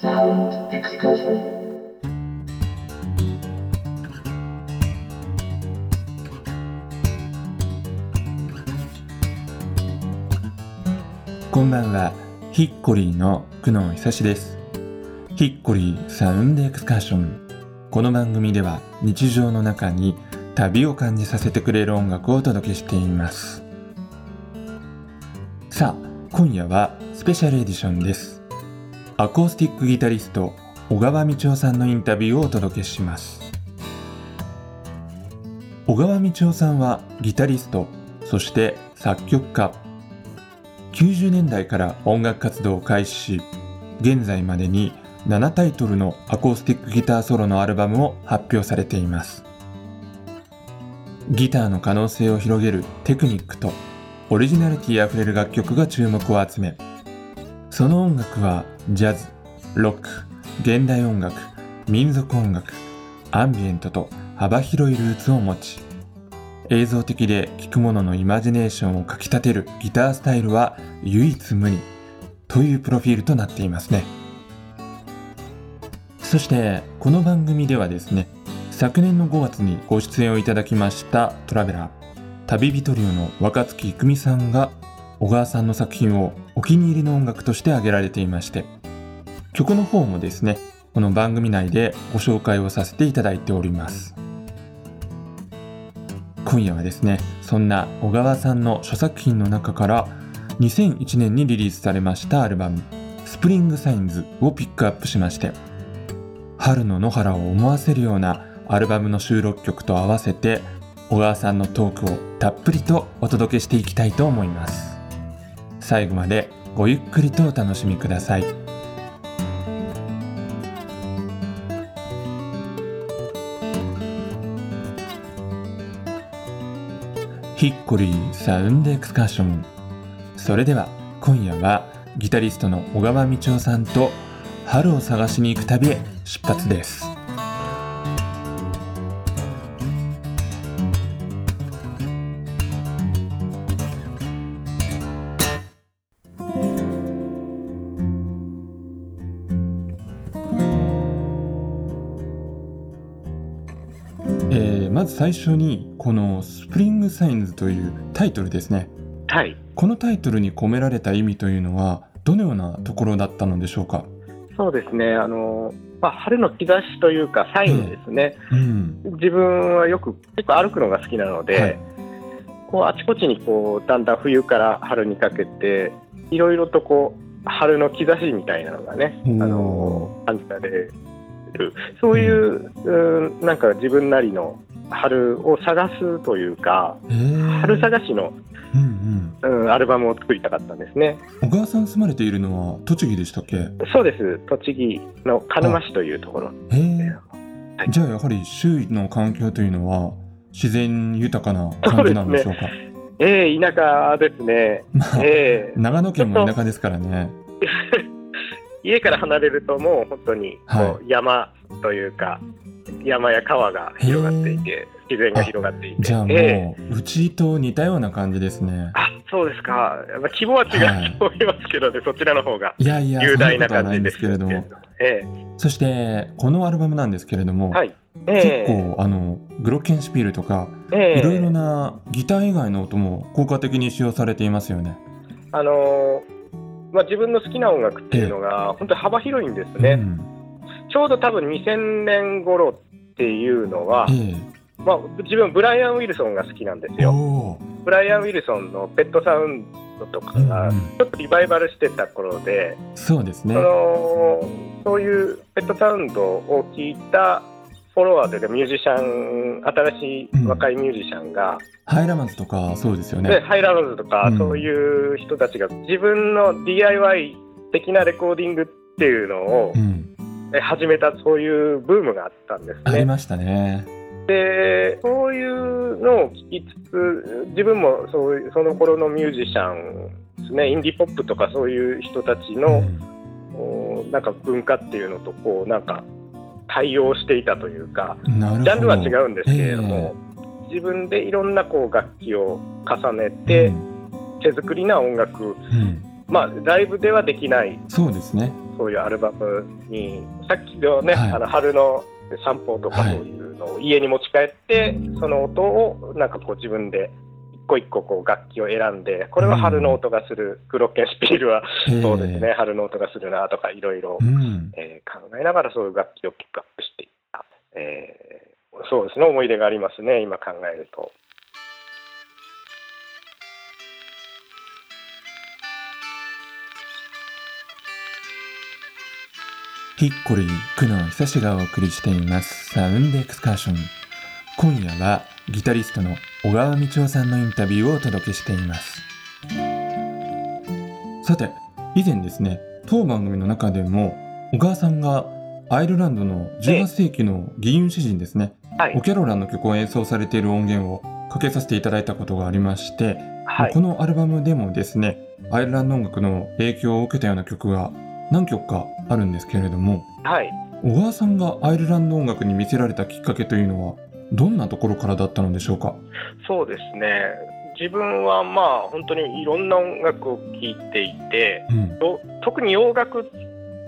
Sound excursion. こんばんは、ヒッコリーの久野久志です。ヒッコリーサウンドエクスカーション。この番組では日常の中に旅を感じさせてくれる音楽をお届けしています。さあ、今夜はスペシャルエディションです。アコースティックギタリスト、小川道夫さんのインタビューをお届けします。小川道夫さんはギタリスト、そして作曲家、90年代から音楽活動を開始し現在までに7タイトルのアコースティックギターソロのアルバムを発表されていますギターの可能性を広げるテクニックとオリジナリティあふれる楽曲が注目を集めその音楽はジャズロック現代音楽民族音楽アンビエントと幅広いルーツを持ち映像的で聴く者のイマジネーションをかきたてるギタースタイルは唯一無二というプロフィールとなっていますね。そしてこの番組ではですね昨年の5月にご出演をいただきましたトラベラー旅人流の若月郁美さんが小川さんの作品をお気に入りの音楽として挙げられていまして曲の方もですねこの番組内でご紹介をさせていただいております。今夜はですねそんな小川さんの諸作品の中から2001年にリリースされましたアルバム「 Spring Signs」をピックアップしまして春の野原を思わせるようなアルバムの収録曲と合わせて小川さんのトークをたっぷりとお届けしていきたいと思います。最後までごゆっくりとお楽しみください。ヒッコリーサウンドエクスカーション。それでは今夜はギタリストの小川道夫さんと春を探しに行く旅へ出発です。まず最初にこの「スプリングサインズ」というタイトルですね。はい、このタイトルに込められた意味というのはどのようなところだったのでしょうか、そうですね、あのまあ、春の兆しというか、サインですね、うん。自分はよく結構歩くのが好きなので、はい。こうあちこちにこうだんだん冬から春にかけて、いろいろとこう春の兆しみたいなのがね、あの感じられる、そういう、うんなんか自分なりの春を探すというか、春探しの、うんうん、アルバムを作りたかったんですね。うん、小川さん住まれているのは栃木でしたっけ？へそうです、栃木の鹿沼市というところ。えはい。じゃあやはり周囲の環境というのは自然豊かな感じなんでしょうか？ええ田舎ですね。まあ、ええ長野県も田舎ですからね。家から離れるともう本当にこうは山というか、山や川が広がっていて、自然が広がっていて。じゃあもう、ええ。うちと似たような感じですね。あ、そうですか。やっぱ規模は違はい。うと思いますけどね、そちらの方がいやいや雄大な感じですすけれども。えそしてこのアルバムなんですけれども、えはい。結え。え構あのグロッケンシュピールとかええ。いろいろなギター以外の音も効果的に使用されていますよね。あのーまあ、自分の好きな音楽っていうのが本当に幅広いんですね。うんちょうど多分2000年頃っていうのは、えまあ、自分ブライアン・ウィルソンが好きなんですえ、よ。ブライアン・ウィルソンのペットサウンドとかうんがうんちょっとリバイバルしてた頃で、そうですねそ。のそういうペットサウンドを聞いたフォロワーというかミュージシャン新しい若いミュージシャンが、ハイラマンズとかそうですよでね。ハイラムズとか、うんそういう人たちが自分の DIY 的なレコーディングっていうのをうん、え始めたそういうブームがあったんですね。ありましたね。でそういうのを聞きつつ自分もそうその頃のミュージシャンですねインディポップとかそういう人たちうの、んおなんか文化っていうのとこうなんか対応していたというか。ジャンルは違うんですけれども、自分でいろんなこう楽器を重ねて、うん手作りな音楽うんまあライブではできないそうですね。そういうアルバムにさっきのね、はい。あの春の散歩とかはいそういうのを家に持ち帰って、その音をなんかこう自分で一個一個こう楽器を選んでこれは春の音がする、グロッケンシピールはええそうですね、春の音がするなとかいろいろうん。えー考えながらそういう楽器をピックアップしていった、えーそうですね思い出がありますね今考えるとヒッコリー、久野久志がお送りしています。サウンドエクスカーション。今夜はギタリストの小川道夫さんのインタビューをお届けしています。さて、以前ですね、当番組の中でも小川さんがアイルランドの18世紀の義勇詩人ですね、はいオキャロランの曲を演奏されている音源をかけさせていただいたことがありまして、はいこのアルバムでもですねアイルランド音楽の影響を受けたような曲が何曲かあるんですけれどもはい。小川さんがアイルランド音楽に見せられたきっかけというのはどんなところからだったのでしょうか？そうですね。自分はまあ本当にいろんな音楽を聴いていてうん。と特に洋楽っ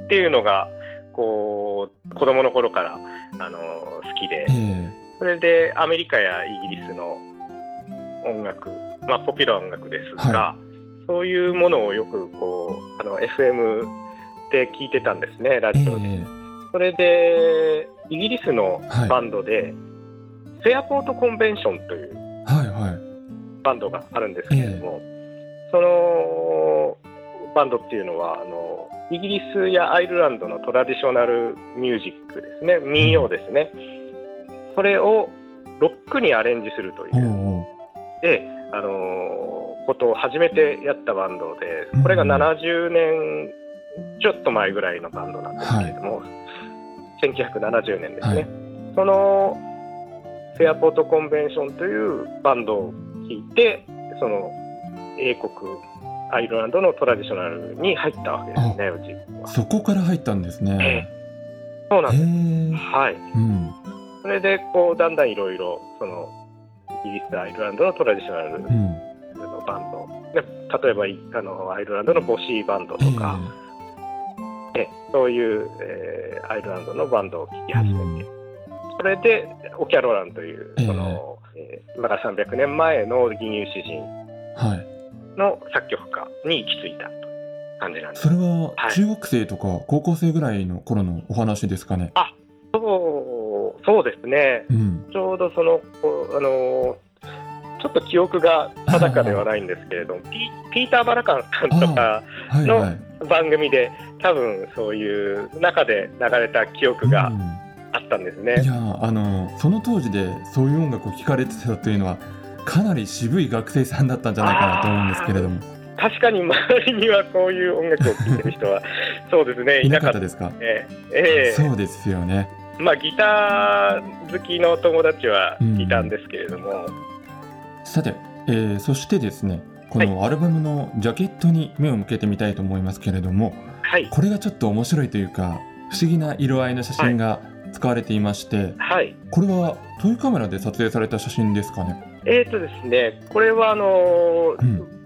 ていうのがこう子供の頃からあの好きでええ。それでアメリカやイギリスの音楽、まあ、ポピュラー音楽ですが、はそういうものをよくこうあの FM で聞いてたんですねラえジオで。えそれでイギリスのはい。バンドで、フェアポートコンベンションというはいはい。バンドがあるんですけれども、そのバンドっていうのはあのイギリスやアイルランドのトラディショナルミュージックですね民謡ですね、それをロックにアレンジするというで、あのーことを初めてやったバンドでこれがうん70年ちょっと前ぐらいのバンドなんですけれども、1970年ですね、はい。そのフェアポートコンベンションというバンドを聴いてその英国アイルランドのトラディショナルに入ったわけですねうちは。そこから入ったんですね。そうなんへです、え。はい。うん。それでこうだんだんいろいろそのイギリスアイルランドのトラディショナルうん。のバンド。で例えばいあのアイルランドのボシーバンドえとか、えそういう、えーアイルランドのバンドを聴き始めて、それでオキャロランというええ。その、えー今から300年前の義乳詩人はい。の作曲家に行き着いたという感じなんです。それははい。中学生とか高校生ぐらいの頃のお話ですかね？そうそうですね。うん。ちょうどそのあのちょっと記憶が定かではないんですけれども ピピーター・バラカンさんとかのはいはい番組で多分そういう中で流れた記憶がうん。あったんですいね。やあのその当時でそういう音楽を聴かれてたというのはかなり渋い学生さんだったんじゃないかなと思うんですけれども。確かに周りにはこういう音楽を聴いてる人は そうですね。いいななかったですか？えええ。そうですよね。まあギター好きの友達はうん。いたんですけれども、さて、えーそしてですねこのアルバムのジャケットに目を向けてみたいと思いますけれどもはい。これがちょっと面白いというか不思議な色合いの写真が使われていまして、はい。これはトイカメラで撮影された写真ですかね？えーとですねこれはあのーうん。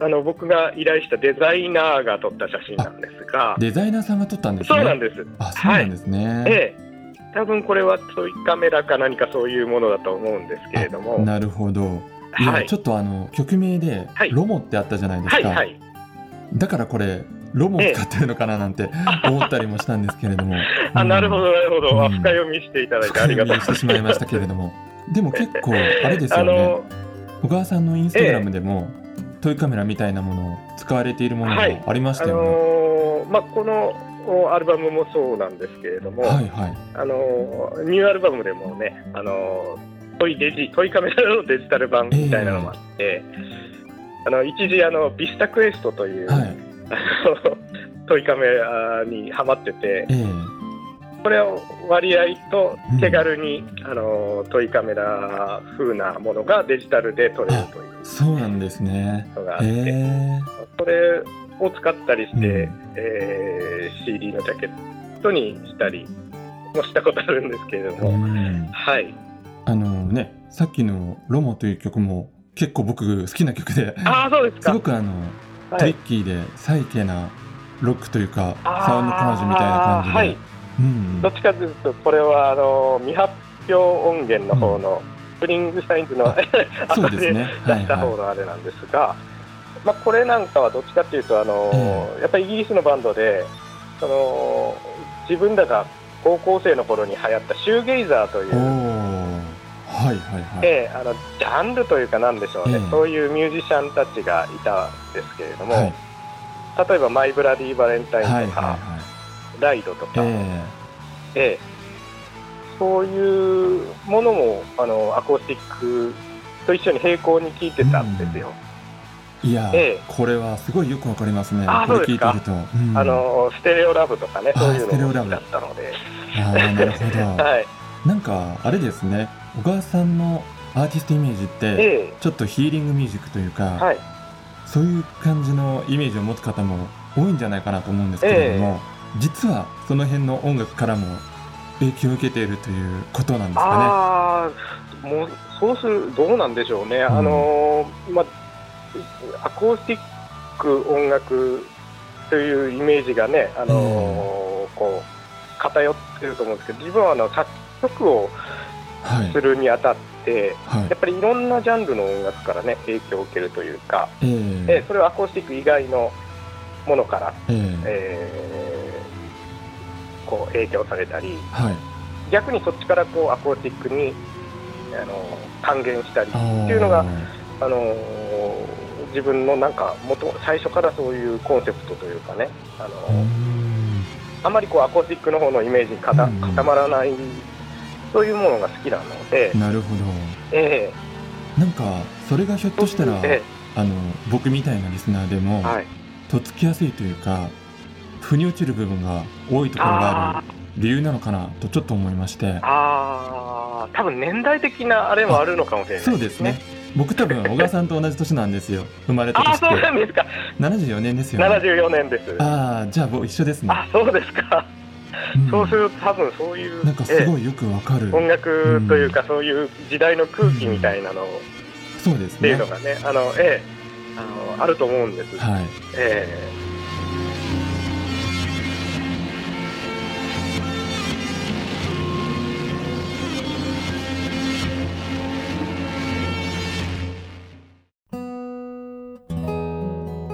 あの僕が依頼したデザイナーが撮った写真なんですが。デザイナーさんが撮ったんですね？そうなんです。あそうなんですね、ええ。多分これはトイカメラか何かそういうものだと思うんですけれども、なるほどはい。ちょっとあの曲名ではい「ロモ」ってあったじゃないですか、はいはい。だからこれロモを使ってるのかななんて思ったりもしたんですけれども、あなるほどなるほど、あうん。深読みしていただいてあ深りがとう。ございますまいましたけれども。でも結構あれですよね。小川さんのインスタグラムでも、トイカメラみたいなものを使われているものがはい。ありましあたよね、のーまあこのおアルバムもそうなんですけれども、はいはい。あのーニューアルバムでもね、あのートイデジトイカメラのデジタル版みたいなのもあって、あの一時あのビスタクエストという、はい。あのトイカメラにハマっててええこれを割合と手軽に、あのトイカメラ風なものがデジタルで撮れるというそうなんですね。のがあって、ええそれを使ったりして、うん。えー CD のジャケットにしたりもしたことあるんですけれども、うん。はいあのねさっきの「ロモ」という曲も結構僕好きな曲でああそうですか。すごくあの、はい。トリッキーでサイケなロックというかサウンドコラージュみたいな感じで、はい、うん。どっちかというと、これはあの未発表音源の方の、 Spring Signs のあ そうですね。出した方のあれなんですが、まあ、これなんかはどっちかというとあの、えやっぱりイギリスのバンドでその自分らが高校生の頃に流行ったシューゲイザーというはいはいはい、ええあのジャンルというかなんでしょうね、ええ。そういうミュージシャンたちがいたんですけれども、はい。例えば「マイ・ブラディ・バレンタイン」とか、はいはいはい。ライド」とか、ええ。えそういうものもあのアコースティックと一緒に並行に聴いてたんですよ。えいや、ええ。これはすごいよくわかりますね。あこれ聞いてると、うん。あのステレオラブとかね、あそういうのだったので、あーなるほど。はい、なんかあれですね小川さんのアーティストイメージってえちょっとヒーリングミュージックというか、えはい、そういう感じのイメージを持つ方も多いんじゃないかなと思うんですけれども、実はその辺の音楽からも影響を受けているということなんですかああ、もうそうする、どうなんでしょうね、あのーまあ、アコースティック音楽というイメージがね、あのーこう偏ってると思うんですけど、自分はあの作曲をするにあたって、はい。やっぱりいろんなジャンルの音楽からね、影響を受けるというか、ええ。えそれはアコースティック以外のものから、ええ。えーこう影響されたり、はい。逆にそっちからこうアコースティックにあの還元したりっていうのがあのー自分のなんか元最初からそういうコンセプトというかねあのあまりこうアコースティックの方のイメージに固まらないそういうものが好きなので、なるほど。えなんかそれがひょっえとしたら、えあの僕みたいなリスナーでも、えはい、とっつきやすいというか腑に落ちる部分が多いところがある理由なのかなとちょっと思いまして。あー。多分年代的なあれもあるのかもしれないそうですね。僕多分小川さんと同じ年なんですよ。生まれたああ年ってそうなんですか。74年ですよね。74年です。ああじゃあ僕一緒ですね。あそうですか。うん。そうすると多分そういうなんかすえごいよくわかる、え音楽というかそういう時代の空気みたいなのをそうですね。っていうのがね、あのええあのあると思うんです。はい。え。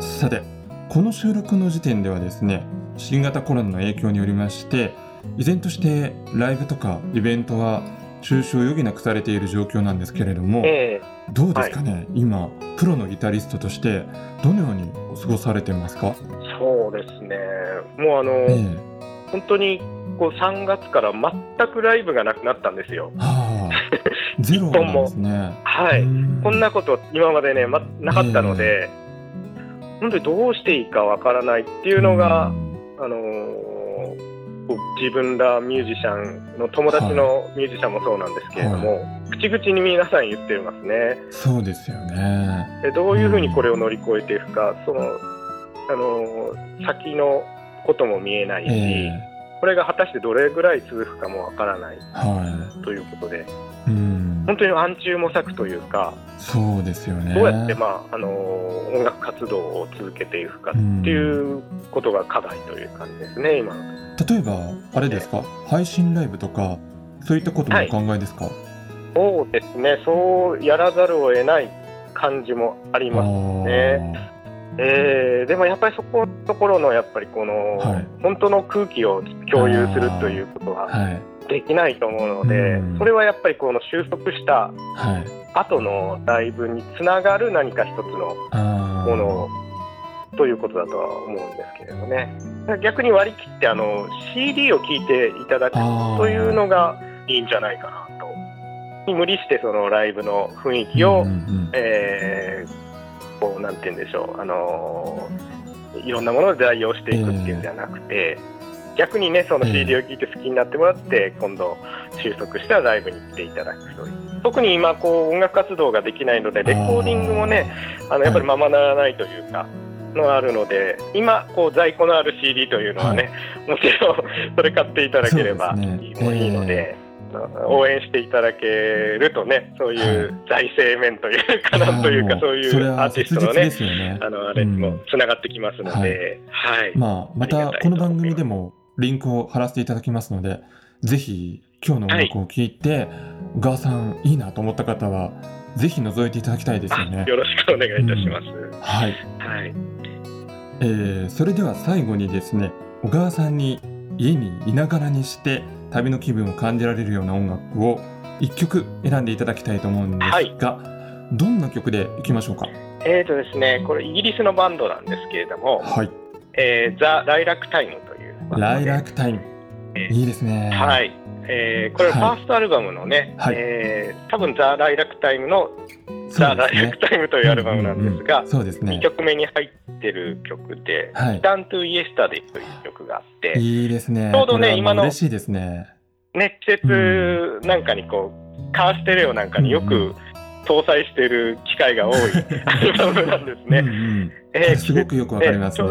さてこの収録の時点ではですね新型コロナの影響によりまして依然としてライブとかイベントは中止を余儀なくされている状況なんですけれども、ええ。どうですかね、今プロのギタリストとしてどのように過ごされてますか、えそうですね。もうあの、ええ。本当にこう3月から全くライブがなくなったんですよ。はあ、ゼロなんですね。はい。うん。こんなこと今までね、ま、なかったので、本当にどうしていいかわからないっていうのが、あのー自分らミュージシャンの友達のミュージシャンもそうなんですけれども、口々に皆さん言ってますねそうですよね。でどういうふうにこれを乗り越えていくか、そのあのー先のことも見えないし、えこれが果たしてどれぐらい続くかもわからないえはということでい。うん。本当に暗中模索というか、そうですよね。どうやって、まああのー音楽活動を続けていくかっていうことが課題という感じですね、今のところ。例えばあれですか、配信ライブとかそういったこともお考えですか？そうですね、そうやらざるを得ない感じもありますね。えーでもやっぱりそこのところのやっぱりこの、はい。本当の空気を共有するということはできないと思うので、うんそれはやっぱりこの収束したはい。後のライブにつながる何か一つのものということだとは思うんですけれどね。逆に割り切ってあの CD を聴いていただくというのがいいんじゃないかなと。無理してそのライブの雰囲気を、うんうんえーこうなんて言うんでしょう、あのーいろんなもので代用していくっていうんじゃなくて、逆にねそのええ CD を聴いて好きになってもらって、今度収束したライブに来ていただくという。特に今こう音楽活動ができないのでレコーディングもねあのやっぱりままならないというか。のがあるので今こう在庫のある CD というのはね、もちろんそれ買っていただければいいので、応援していただけるとね、そういう財政面というかなんというか、そういうアーティストのね、ねあのあれにもつながってきますので、はい、まあ、またこの番組でもリンクを貼らせていただきますので、ぜひ今日の音楽を聴いて、はい、小川さんいいなと思った方は、ぜひ覗いていただきたいですよね。よろしくお願いいたします。うん、はい。はい。えー、それでは最後にですね、小川さんに家にいながらにして旅の気分を感じられるような音楽を1曲選んでいただきたいと思うんですが、はい、どんな曲でいきましょうか？えーとですね、これイギリスのバンドなんですけれども、はいえー、ザ・ライラックタイムという。ライラックタイム、えー、いいですね。はい。えー、これファーストアルバムのね、はい、えー、多分ザ・ライラックタイムのザ・ライラックタイムというアルバムなんですが、そうですね。2曲目に入ってる曲で、はい、Stand to Yesterday という曲があって、いいですね。ちょうどね、今の、嬉しいですね。ね、季節なんかにこう、カーステレオなんかによく搭載している機会が多い アルバムなんですね。うんうん、えー、すごくよくわかります、ね。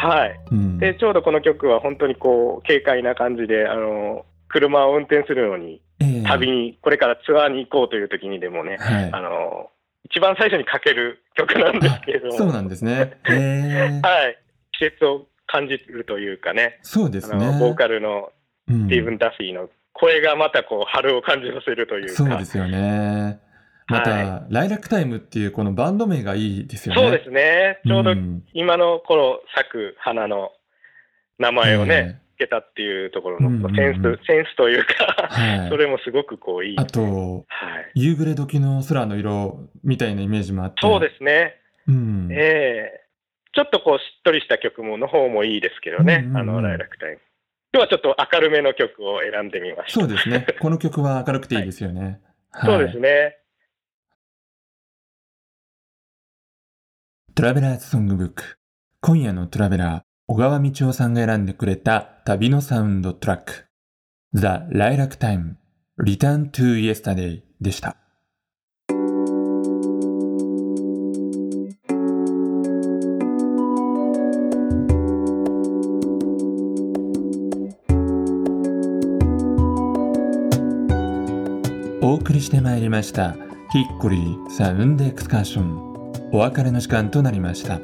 はい、うん、でちょうどこの曲は本当にこう軽快な感じであの車を運転するのに、旅にこれからツアーに行こうという時にでもね、はい、あの一番最初にかける曲なんですけれども。そうなんですね、はい、季節を感じるというかね。そうですね。ボーカルのスティーブン・ダフィーの声がまたこう春を感じさせるというか。そうですよねまた、はい、ライラックタイムっていうこのバンド名がいいですよね。そうですね。ちょうど今の頃咲く花の名前をね、けたっていうところのセンス、うんうんうん、センスというかはい、それもすごくこういい。あと、はい、夕暮れ時の空の色みたいなイメージもあって。そうですね。うん、ええー、ちょっとこうしっとりした曲もの方もいいですけどね、うんうんうん、あの、ライラックタイム。今日はちょっと明るめの曲を選んでみました。そうですね。この曲は明るくていいですよね。はい、そうですね。トラベラーズソングブック。今夜のトラベラー、小川道夫さんが選んでくれた旅のサウンドトラック。The Lilac Time Return to Yesterday でした。お送りしてまいりましたヒッコリーサウンドエクスカーションお別れの時間となりました。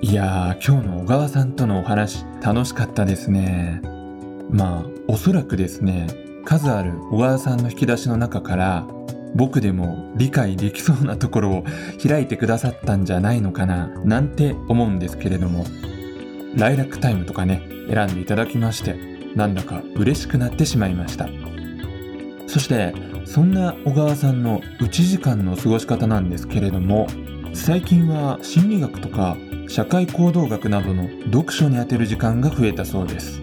いやー今日の小川さんとのお話楽しかったですね。まあおそらくですね数ある小川さんの引き出しの中から僕でも理解できそうなところを開いてくださったんじゃないのかななんて思うんですけれどもライラックタイムとかね選んでいただきましてなんだか嬉しくなってしまいました。そしてそんな小川さんの内時間の過ごし方なんですけれども最近は心理学とか社会行動学などの読書に充てる時間が増えたそうです。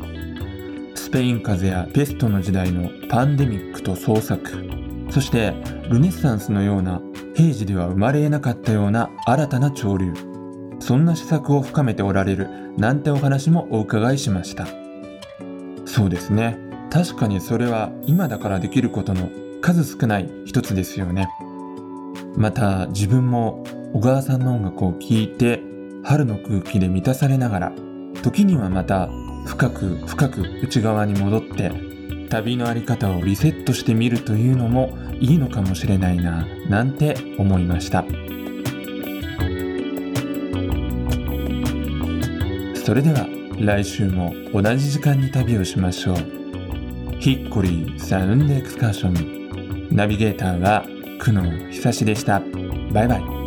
スペイン風邪やペストの時代のパンデミックと創作。そしてルネッサンスのような平時では生まれえなかったような新たな潮流。そんな施策を深めておられるなんてお話もお伺いしました。そうですね。確かにそれは今だからできることの数少ない一つですよね。また自分も小川さんの音楽を聴いて春の空気で満たされながら時にはまた深く深く内側に戻って旅の在り方をリセットしてみるというのもいいのかもしれないななんて思いました。それでは来週も同じ時間に旅をしましょう。ヒッコリーサウンドエクスカーションナビゲーターは久野久志でした。バイバイ。